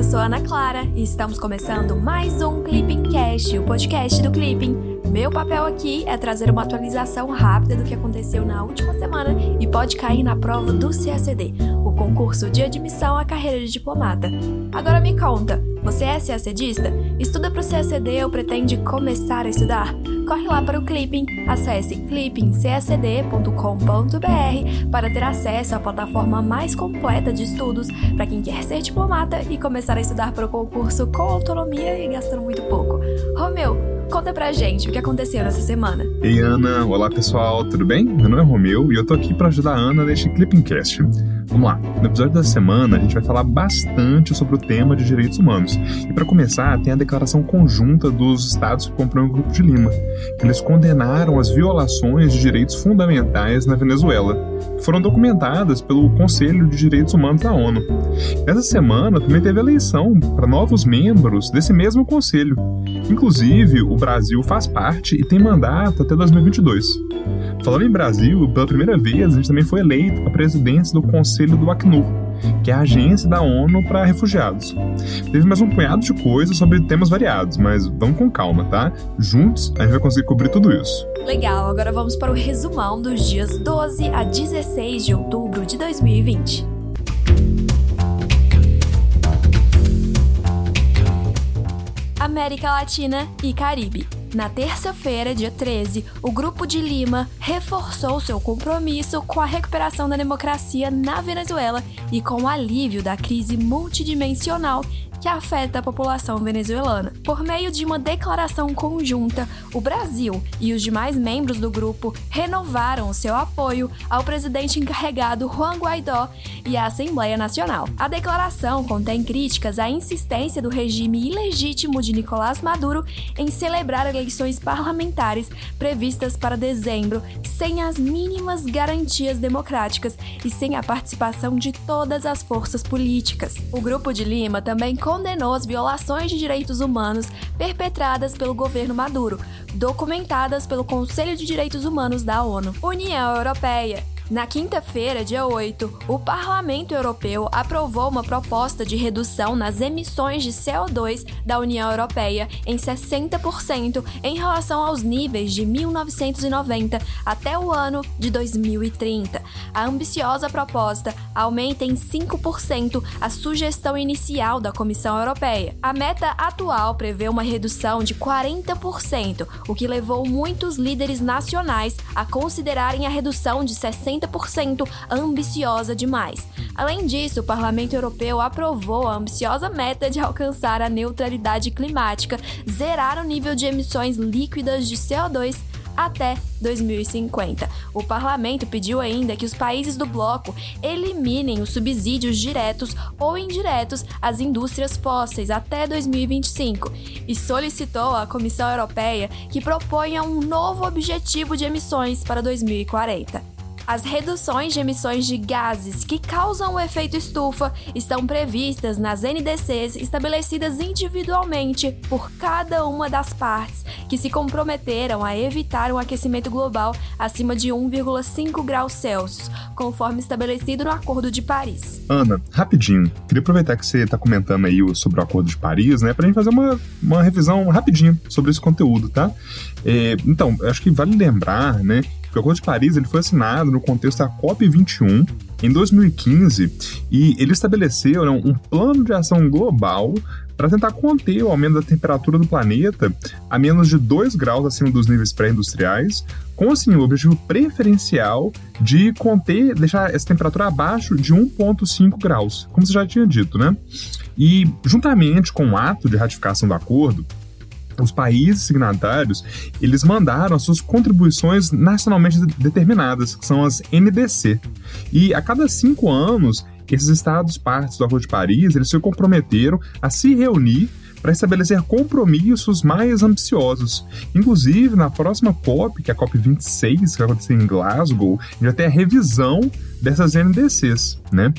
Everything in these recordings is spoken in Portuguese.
eu sou Ana Clara e estamos começando mais um Clipping Cast, o podcast do Clipping. Meu papel aqui é trazer uma atualização rápida do que aconteceu na última semana e pode cair na prova do CACD, o concurso de admissão à carreira de diplomata. Agora me conta, você é CACDista? Estuda para o CACD ou pretende começar a estudar? Corre lá para o Clipping, acesse clippingcacd.com.br para ter acesso à plataforma mais completa de estudos para quem quer ser diplomata e começar a estudar para o concurso com autonomia e gastando muito pouco. Romeu, Conta pra gente o que aconteceu nessa semana. Ei, Ana. Olá, pessoal. Tudo bem? Meu nome é Romeu e eu tô aqui para ajudar a Ana neste Clippingcast. Vamos lá. No episódio da semana, a gente vai falar bastante sobre o tema de direitos humanos. E para começar, tem a declaração conjunta dos estados que compram o Grupo de Lima, que eles condenaram as violações de direitos fundamentais na Venezuela, que foram documentadas pelo Conselho de Direitos Humanos da ONU. Nessa semana, também teve eleição para novos membros desse mesmo conselho. Inclusive, o Brasil faz parte e tem mandato até 2022. Falando em Brasil, pela primeira vez, a gente também foi eleito a presidência do Conselho do Acnur, que é a agência da ONU para refugiados. Teve mais um punhado de coisas sobre temas variados, mas vamos com calma, tá? Juntos a gente vai conseguir cobrir tudo isso. Legal, agora vamos para o resumão dos dias 12 a 16 de outubro de 2020. América Latina e Caribe. Na terça-feira, dia 13, o Grupo de Lima reforçou seu compromisso com a recuperação da democracia na Venezuela e com o alívio da crise multidimensional que afeta a população venezuelana. Por meio de uma declaração conjunta, o Brasil e os demais membros do grupo renovaram seu apoio ao presidente encarregado Juan Guaidó e à Assembleia Nacional. A declaração contém críticas à insistência do regime ilegítimo de Nicolás Maduro em celebrar eleições parlamentares previstas para dezembro sem as mínimas garantias democráticas e sem a participação de todas as forças políticas. O Grupo de Lima também condenou as violações de direitos humanos perpetradas pelo governo Maduro, documentadas pelo Conselho de Direitos Humanos da ONU. União Europeia na quinta-feira, dia 8, o Parlamento Europeu aprovou uma proposta de redução nas emissões de CO2 da União Europeia em 60% em relação aos níveis de 1990 até o ano de 2030. A ambiciosa proposta aumenta em 5% a sugestão inicial da Comissão Europeia. A meta atual prevê uma redução de 40%, o que levou muitos líderes nacionais a considerarem a redução de 60 40% ambiciosa demais. Além disso, o Parlamento Europeu aprovou a ambiciosa meta de alcançar a neutralidade climática, zerar o nível de emissões líquidas de CO2 até 2050. O parlamento pediu ainda que os países do bloco eliminem os subsídios diretos ou indiretos às indústrias fósseis até 2025 e solicitou à Comissão Europeia que proponha um novo objetivo de emissões para 2040. As reduções de emissões de gases que causam o efeito estufa estão previstas nas NDCs estabelecidas individualmente por cada uma das partes que se comprometeram a evitar um aquecimento global acima de 1,5 graus Celsius, conforme estabelecido no Acordo de Paris. Ana, rapidinho, queria aproveitar que você está comentando aí sobre o Acordo de Paris, né, para a gente fazer uma, uma revisão rapidinho sobre esse conteúdo, tá? É, então, acho que vale lembrar, né, o Acordo de Paris ele foi assinado no contexto da COP21 em 2015 e ele estabeleceu né, um plano de ação global para tentar conter o aumento da temperatura do planeta a menos de 2 graus acima dos níveis pré-industriais, com assim, o objetivo preferencial de conter, deixar essa temperatura abaixo de 1,5 graus, como você já tinha dito, né? E juntamente com o ato de ratificação do acordo, os países signatários, eles mandaram as suas contribuições nacionalmente determinadas, que são as NDC. E a cada cinco anos, esses estados partes do Acordo de Paris, eles se comprometeram a se reunir para estabelecer compromissos mais ambiciosos. Inclusive, na próxima COP, que é a COP 26, que vai acontecer em Glasgow, vai ter a revisão dessas NDCs, né?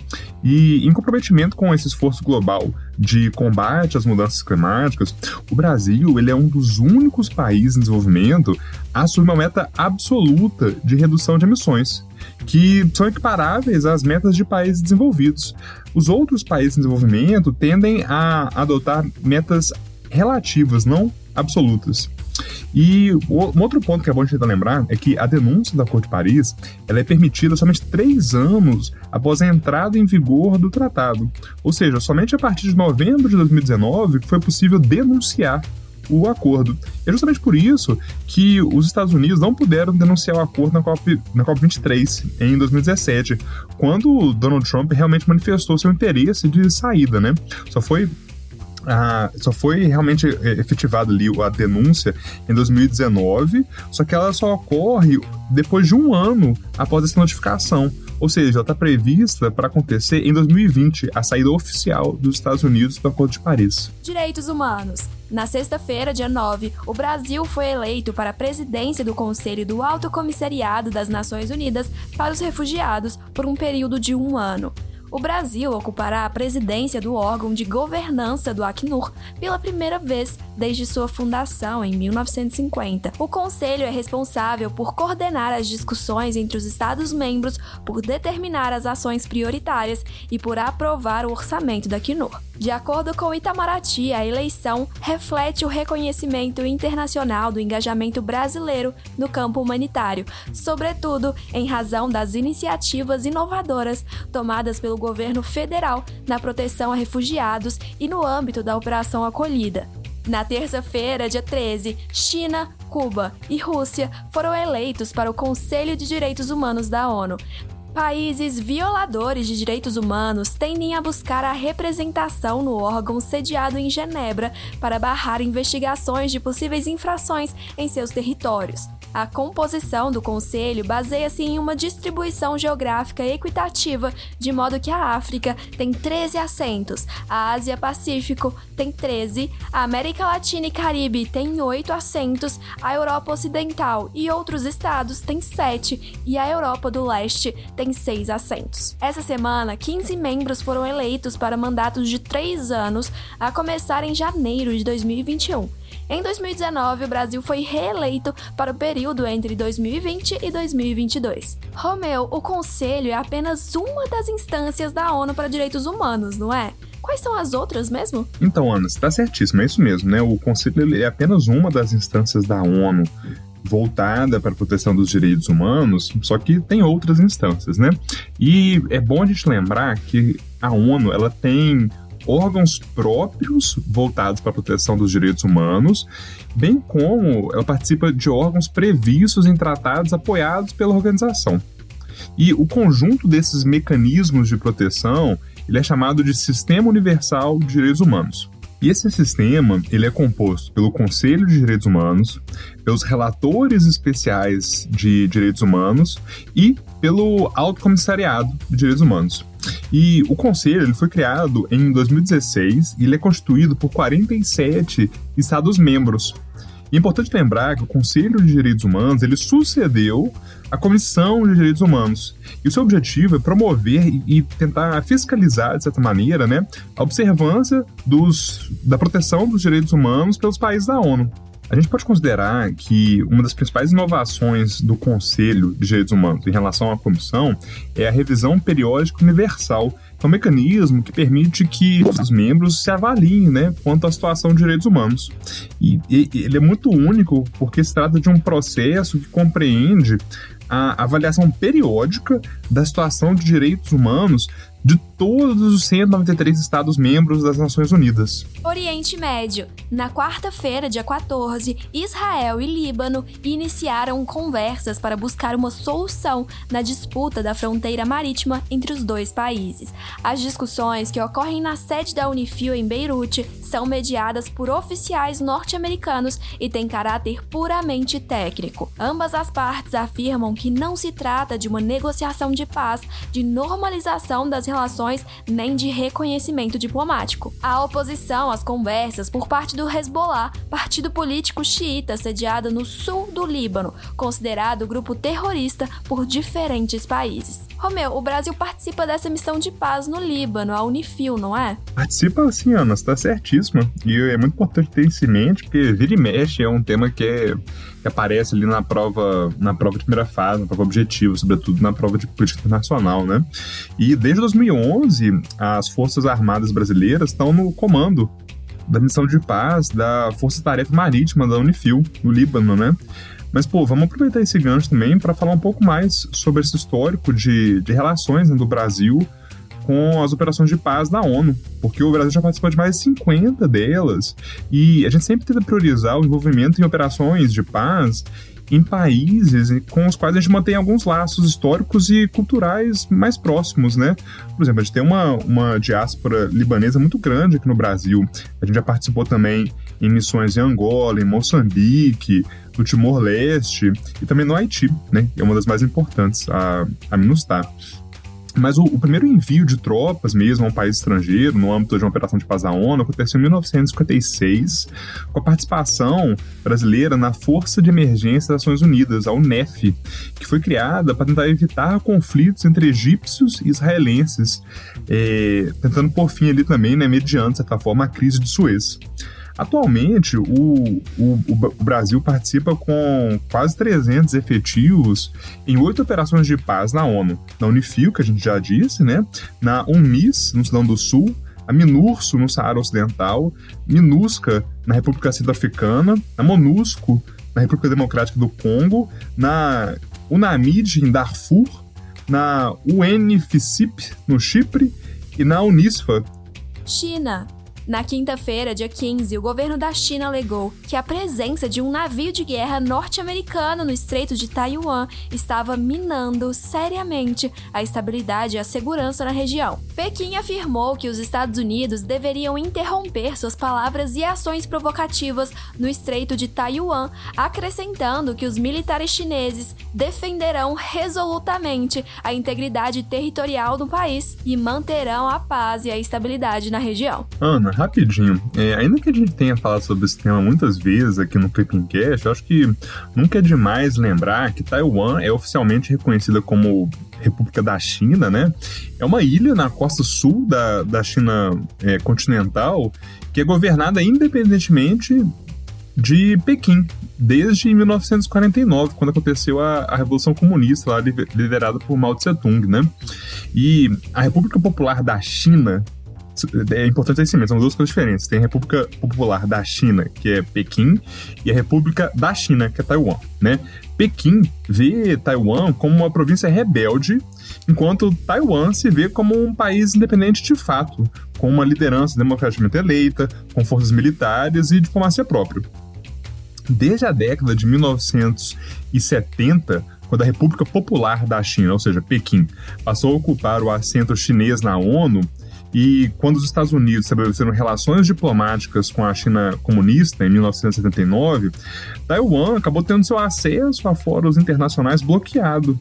E em comprometimento com esse esforço global de combate às mudanças climáticas, o Brasil ele é um dos únicos países em desenvolvimento a assumir uma meta absoluta de redução de emissões. Que são equiparáveis às metas de países desenvolvidos. Os outros países em desenvolvimento tendem a adotar metas relativas, não absolutas. E um outro ponto que é bom a gente lembrar é que a denúncia da Corte de Paris ela é permitida somente três anos após a entrada em vigor do tratado. Ou seja, somente a partir de novembro de 2019 foi possível denunciar o acordo. É justamente por isso que os Estados Unidos não puderam denunciar o acordo na, COP, na COP23 em 2017, quando Donald Trump realmente manifestou seu interesse de saída, né? Só foi ah, só foi realmente é, efetivada ali a denúncia em 2019, só que ela só ocorre depois de um ano após essa notificação. Ou seja, está prevista para acontecer em 2020, a saída oficial dos Estados Unidos do Acordo de Paris. Direitos Humanos. Na sexta-feira, dia 9, o Brasil foi eleito para a presidência do Conselho do Alto Comissariado das Nações Unidas para os Refugiados por um período de um ano o Brasil ocupará a presidência do órgão de governança do Acnur pela primeira vez desde sua fundação em 1950. O Conselho é responsável por coordenar as discussões entre os Estados-membros, por determinar as ações prioritárias e por aprovar o orçamento da Acnur. De acordo com Itamaraty, a eleição reflete o reconhecimento internacional do engajamento brasileiro no campo humanitário, sobretudo em razão das iniciativas inovadoras tomadas pelo governo federal na proteção a refugiados e no âmbito da Operação Acolhida. Na terça-feira, dia 13, China, Cuba e Rússia foram eleitos para o Conselho de Direitos Humanos da ONU. Países violadores de direitos humanos tendem a buscar a representação no órgão sediado em Genebra para barrar investigações de possíveis infrações em seus territórios. A composição do Conselho baseia-se em uma distribuição geográfica equitativa, de modo que a África tem 13 assentos, a Ásia-Pacífico tem 13, a América Latina e Caribe tem 8 assentos, a Europa Ocidental e outros estados têm 7 e a Europa do Leste tem 6 assentos. Essa semana, 15 membros foram eleitos para mandatos de 3 anos, a começar em janeiro de 2021. Em 2019, o Brasil foi reeleito para o período entre 2020 e 2022. Romeu, o Conselho é apenas uma das instâncias da ONU para Direitos Humanos, não é? Quais são as outras mesmo? Então, Ana, está certíssimo, é isso mesmo, né? O Conselho é apenas uma das instâncias da ONU voltada para a proteção dos direitos humanos, só que tem outras instâncias, né? E é bom a gente lembrar que a ONU ela tem órgãos próprios voltados para a proteção dos direitos humanos, bem como ela participa de órgãos previstos em tratados apoiados pela organização. E o conjunto desses mecanismos de proteção ele é chamado de Sistema Universal de Direitos Humanos. E esse sistema ele é composto pelo Conselho de Direitos Humanos, pelos relatores especiais de direitos humanos e pelo Alto Comissariado de Direitos Humanos. E o conselho ele foi criado em 2016 e ele é constituído por 47 Estados-membros. E é importante lembrar que o Conselho de Direitos Humanos ele sucedeu a Comissão de Direitos Humanos. E o seu objetivo é promover e tentar fiscalizar, de certa maneira, né, a observância dos, da proteção dos direitos humanos pelos países da ONU. A gente pode considerar que uma das principais inovações do Conselho de Direitos Humanos em relação à comissão é a revisão periódica universal, é um mecanismo que permite que os membros se avaliem né, quanto à situação de direitos humanos. E, e ele é muito único porque se trata de um processo que compreende a avaliação periódica da situação de direitos humanos de todos os 193 Estados-membros das Nações Unidas. Oriente Médio. Na quarta-feira, dia 14, Israel e Líbano iniciaram conversas para buscar uma solução na disputa da fronteira marítima entre os dois países. As discussões que ocorrem na sede da Unifil em Beirute são mediadas por oficiais norte-americanos e têm caráter puramente técnico. Ambas as partes afirmam que não se trata de uma negociação de paz, de normalização das relações nem de reconhecimento diplomático. A oposição às conversas por parte do Hezbollah, partido político xiita sediado no sul do Líbano, considerado grupo terrorista por diferentes países. Romeu, o Brasil participa dessa missão de paz no Líbano, a Unifil, não é? Participa sim, Ana, está certíssima. E é muito importante ter isso em mente, porque vira e mexe é um tema que é que aparece ali na prova, na prova de primeira fase, na prova objetiva, sobretudo na prova de política internacional, né? E desde 2011, as Forças Armadas Brasileiras estão no comando da missão de paz da Força Tarefa Marítima da Unifil, no Líbano, né? Mas, pô, vamos aproveitar esse gancho também para falar um pouco mais sobre esse histórico de, de relações né, do Brasil com as operações de paz da ONU, porque o Brasil já participou de mais de 50 delas, e a gente sempre tenta priorizar o envolvimento em operações de paz em países com os quais a gente mantém alguns laços históricos e culturais mais próximos, né? Por exemplo, a gente tem uma, uma diáspora libanesa muito grande aqui no Brasil. A gente já participou também em missões em Angola, em Moçambique, no Timor-Leste e também no Haiti, né? É uma das mais importantes a, a MINUSTAH. Mas o, o, primeiro envio de tropas mesmo a um país estrangeiro, no âmbito de uma operação de paz da ONU, aconteceu em 1956, com a participação brasileira na Força de Emergência das Nações Unidas, a UNEF, que foi criada para tentar evitar conflitos entre egípcios e israelenses, é, tentando por fim ali também, né, mediante, de certa forma, a crise de Suez. Atualmente, o, o, o, Brasil participa com quase 300 efetivos em oito operações de paz na ONU. Na Unifil, que a gente já disse, né? Na UNMIS, no Sudão do Sul, a MINURSO, no Saara Ocidental, MINUSCA, na República Centro-Africana, a MONUSCO, na República Democrática do Congo, na UNAMID, em Darfur, na UNFCIP, no Chipre, e na Unisfa. China. Na quinta-feira, dia 15, o governo da China alegou que a presença de um navio de guerra norte-americano no Estreito de Taiwan estava minando seriamente a estabilidade e a segurança na região. Pequim afirmou que os Estados Unidos deveriam interromper suas palavras e ações provocativas no Estreito de Taiwan, acrescentando que os militares chineses defenderão resolutamente a integridade territorial do país e manterão a paz e a estabilidade na região. Ana, rapidinho. É, ainda que a gente tenha falado sobre esse tema muitas vezes aqui no Clipping Cash, eu acho que nunca é demais lembrar que Taiwan é oficialmente reconhecida como República da China, né? É uma ilha na costa sul da, da China é, continental que é governada independentemente de Pequim, desde 1949, quando aconteceu a, a Revolução Comunista, lá, liderada por Mao Tse-tung, né? E a República Popular da China é importante esse mesmo, são duas coisas diferentes. Tem a República Popular da China, que é Pequim, e a República da China, que é Taiwan, né? Pequim vê Taiwan como uma província rebelde, enquanto Taiwan se vê como um país independente de fato, com uma liderança democraticamente eleita, com forças militares e diplomacia própria. Desde a década de 1970, quando a República Popular da China, ou seja, Pequim, passou a ocupar o assento chinês na ONU, e quando os Estados Unidos estabeleceram relações diplomáticas com a China comunista em 1979, Taiwan acabou tendo seu acesso a fóruns internacionais bloqueado.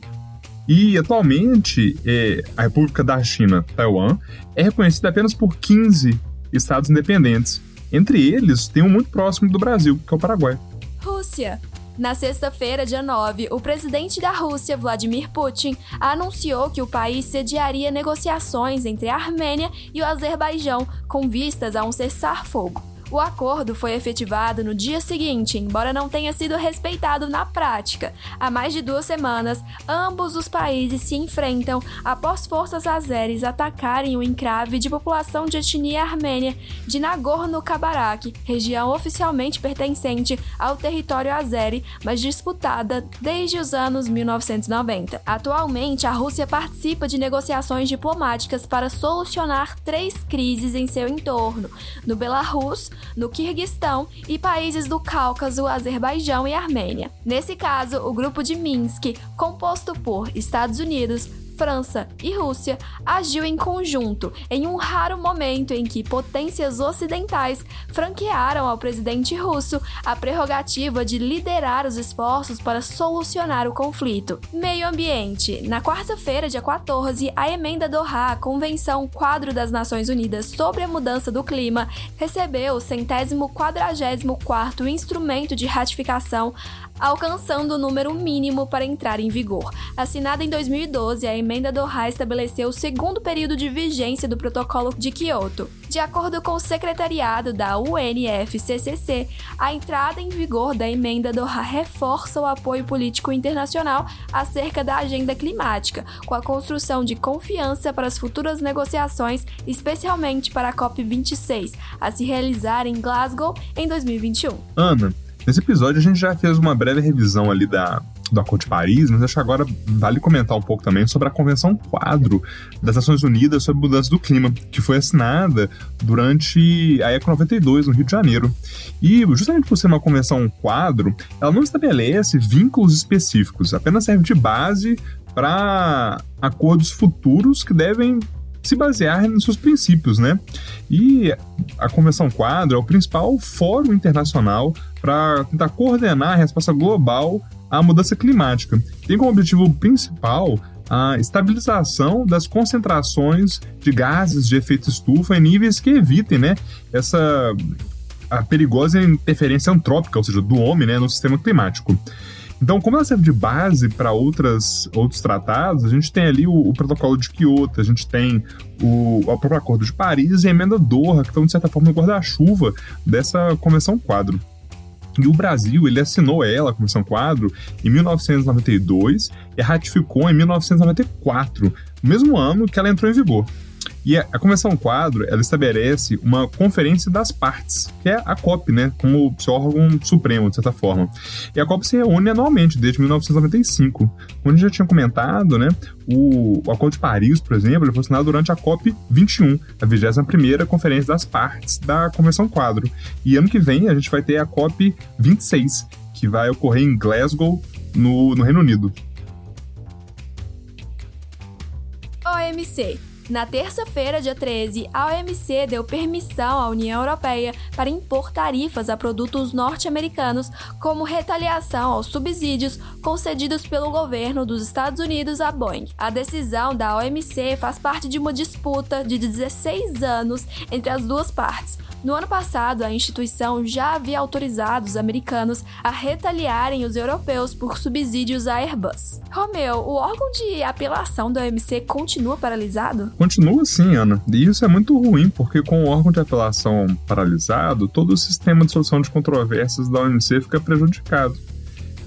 E atualmente, é, a República da China, Taiwan, é reconhecida apenas por 15 estados independentes. Entre eles, tem um muito próximo do Brasil, que é o Paraguai. Rússia. Na sexta-feira, dia 9, o presidente da Rússia, Vladimir Putin, anunciou que o país sediaria negociações entre a Armênia e o Azerbaijão com vistas a um cessar-fogo. O acordo foi efetivado no dia seguinte, embora não tenha sido respeitado na prática. Há mais de duas semanas, ambos os países se enfrentam após forças azeres atacarem o encrave de população de etnia armênia de Nagorno-Karabakh, região oficialmente pertencente ao território azeri, mas disputada desde os anos 1990. Atualmente, a Rússia participa de negociações diplomáticas para solucionar três crises em seu entorno: no Belarus, no Quirguistão e países do Cáucaso, Azerbaijão e Armênia. Nesse caso, o grupo de Minsk, composto por Estados Unidos, França e Rússia agiu em conjunto em um raro momento em que potências ocidentais franquearam ao presidente russo a prerrogativa de liderar os esforços para solucionar o conflito. Meio ambiente. Na quarta-feira, dia 14, a emenda Doha, a Convenção Quadro das Nações Unidas sobre a Mudança do Clima, recebeu o centésimo quadragésimo quarto instrumento de ratificação alcançando o número mínimo para entrar em vigor. Assinada em 2012, a emenda Doha estabeleceu o segundo período de vigência do Protocolo de Kyoto. De acordo com o secretariado da UNFCCC, a entrada em vigor da emenda Doha reforça o apoio político internacional acerca da agenda climática, com a construção de confiança para as futuras negociações, especialmente para a COP26, a se realizar em Glasgow em 2021. Ana, nesse episódio a gente já fez uma breve revisão ali da do Acordo de Paris, mas acho que agora vale comentar um pouco também sobre a Convenção Quadro das Nações Unidas sobre Mudança do Clima, que foi assinada durante a ECO 92, no Rio de Janeiro. E, justamente por ser uma convenção quadro, ela não estabelece vínculos específicos, apenas serve de base para acordos futuros que devem se basear nos seus princípios, né? E a Convenção Quadro é o principal fórum internacional para tentar coordenar a resposta global à mudança climática. Tem como objetivo principal a estabilização das concentrações de gases de efeito estufa em níveis que evitem né, essa a perigosa interferência antrópica, ou seja, do homem né, no sistema climático. Então, como ela serve de base para outros tratados, a gente tem ali o, o, protocolo de Kyoto, a gente tem o, o próprio Acordo de Paris e a emenda Doha, que estão, de certa forma, no guarda-chuva dessa Convenção Quadro. E o Brasil, ele assinou ela, a Convenção Quadro, em 1992 e ratificou em 1994, no mesmo ano que ela entrou em vigor. E a Convenção Quadro, ela estabelece uma conferência das partes, que é a COP, né, como seu órgão supremo, de certa forma. E a COP se reúne anualmente, desde 1995. Como a gente já tinha comentado, né, o, o Acordo de Paris, por exemplo, ele foi assinado durante a COP 21, a 21ª Conferência das Partes da Convenção Quadro. E ano que vem a gente vai ter a COP 26, que vai ocorrer em Glasgow, no, no Reino Unido. OMC na terça-feira, dia 13, a OMC deu permissão à União Europeia para impor tarifas a produtos norte-americanos como retaliação aos subsídios concedidos pelo governo dos Estados Unidos à Boeing. A decisão da OMC faz parte de uma disputa de 16 anos entre as duas partes no ano passado, a instituição já havia autorizado os americanos a retaliarem os europeus por subsídios à Airbus. Romeu, o órgão de apelação da OMC continua paralisado? Continua sim, Ana. E isso é muito ruim, porque com o órgão de apelação paralisado, todo o sistema de solução de controvérsias da OMC fica prejudicado.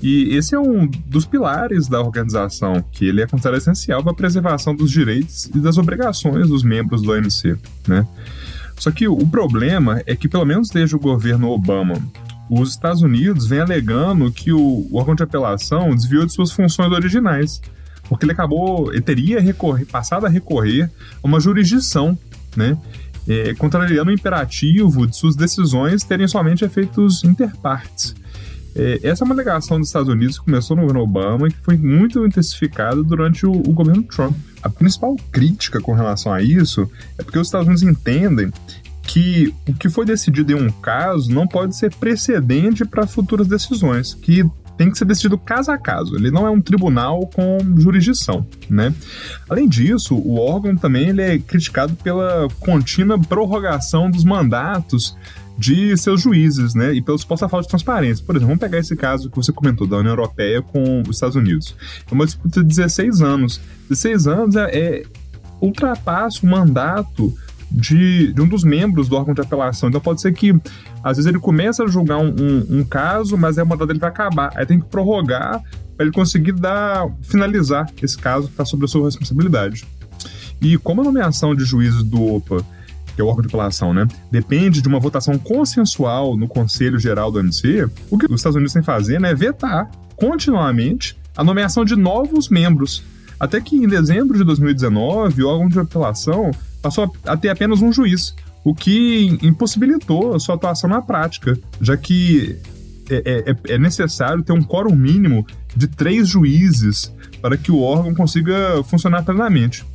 E esse é um dos pilares da organização, que ele é considerado essencial para a preservação dos direitos e das obrigações dos membros do OMC, né? Só que o problema é que, pelo menos desde o governo Obama, os Estados Unidos vêm alegando que o órgão de apelação desviou de suas funções originais, porque ele acabou, ele teria recorrer, passado a recorrer a uma jurisdição, né? É, contrariando o imperativo de suas decisões terem somente efeitos interpartes. É, essa é uma alegação dos Estados Unidos que começou no governo Obama e que foi muito intensificada durante o, o governo Trump. A principal crítica com relação a isso é porque os Estados Unidos entendem que o que foi decidido em um caso não pode ser precedente para futuras decisões, que tem que ser decidido caso a caso. Ele não é um tribunal com jurisdição, né? Além disso, o órgão também ele é criticado pela contínua prorrogação dos mandatos de seus juízes, né, e pela suposta falta de transparência. Por exemplo, vamos pegar esse caso que você comentou da União Europeia com os Estados Unidos. É uma disputa de 16 anos. 16 anos é, é ultrapassa o mandato de, de, um dos membros do órgão de apelação. Então pode ser que, às vezes, ele começa a julgar um, um, um caso, mas aí o mandato dele vai acabar. Aí tem que prorrogar para ele conseguir dar, finalizar esse caso que está sob a sua responsabilidade. E como a nomeação de juízes do OPA que é o órgão de apelação, né, depende de uma votação consensual no Conselho Geral do OMC, o que os Estados Unidos têm que fazer né, é vetar continuamente a nomeação de novos membros. Até que em dezembro de 2019, o órgão de apelação passou a ter apenas um juiz, o que impossibilitou a sua atuação na prática, já que é, é, é, é necessário ter um quórum mínimo de três juízes para que o órgão consiga funcionar plenamente.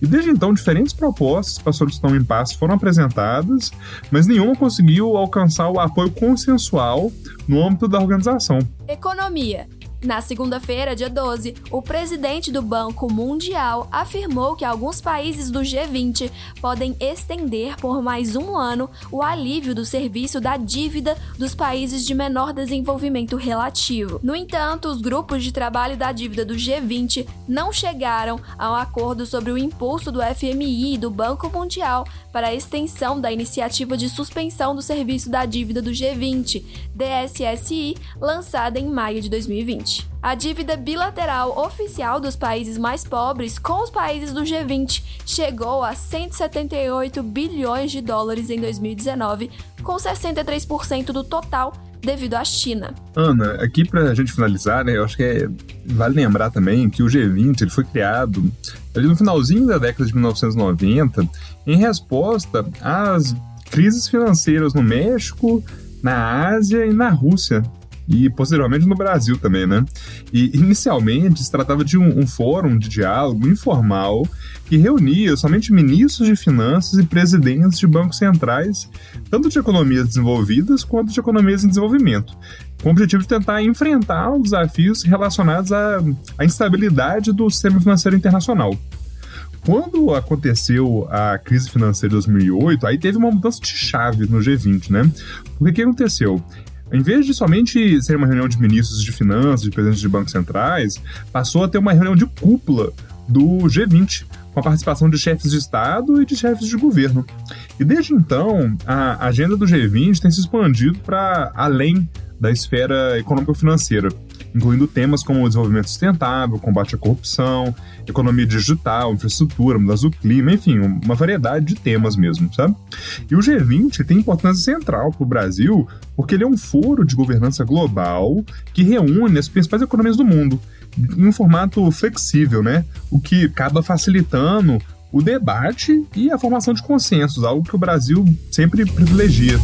E desde então, diferentes propostas para solução do impasse foram apresentadas, mas nenhuma conseguiu alcançar o apoio consensual no âmbito da organização. Economia. Na segunda-feira, dia 12, o presidente do Banco Mundial afirmou que alguns países do G20 podem estender por mais um ano o alívio do serviço da dívida dos países de menor desenvolvimento relativo. No entanto, os grupos de trabalho da dívida do G20 não chegaram a um acordo sobre o impulso do FMI e do Banco Mundial para a extensão da iniciativa de suspensão do serviço da dívida do G20, DSSI, lançada em maio de 2020. A dívida bilateral oficial dos países mais pobres com os países do G20 chegou a 178 bilhões de dólares em 2019, com 63% do total devido à China. Ana, aqui para a gente finalizar, né, eu acho que é, vale lembrar também que o G20 ele foi criado no finalzinho da década de 1990 em resposta às crises financeiras no México, na Ásia e na Rússia e posteriormente no Brasil também, né? E inicialmente se tratava de um, um, fórum de diálogo informal que reunia somente ministros de finanças e presidentes de bancos centrais, tanto de economias desenvolvidas quanto de economias em desenvolvimento, com o objetivo de tentar enfrentar os desafios relacionados à, à instabilidade do sistema financeiro internacional. Quando aconteceu a crise financeira de 2008, aí teve uma mudança de chave no G20, né? Porque o que aconteceu? Em vez de somente ser uma reunião de ministros de finanças, de presidentes de bancos centrais, passou a ter uma reunião de cúpula do G20, com a participação de chefes de Estado e de chefes de governo. E desde então, a agenda do G20 tem se expandido para além da esfera econômico-financeira incluindo temas como desenvolvimento sustentável, combate à corrupção, economia digital, infraestrutura, mudança do clima, enfim, uma variedade de temas mesmo, sabe? E o G20 tem importância central para o Brasil porque ele é um foro de governança global que reúne as principais economias do mundo em um formato flexível, né? O que acaba facilitando o debate e a formação de consensos, algo que o Brasil sempre privilegia.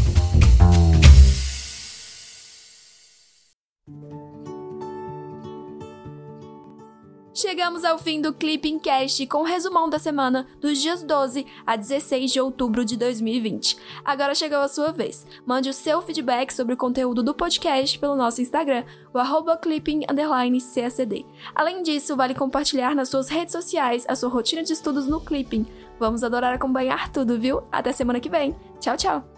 Chegamos ao fim do Clipping Cast com o resumão da semana dos dias 12 a 16 de outubro de 2020. Agora chegou a sua vez. Mande o seu feedback sobre o conteúdo do podcast pelo nosso Instagram, o arroba clipping__cacd. Além disso, vale compartilhar nas suas redes sociais a sua rotina de estudos no Clipping. Vamos adorar acompanhar tudo, viu? Até semana que vem. Tchau, tchau!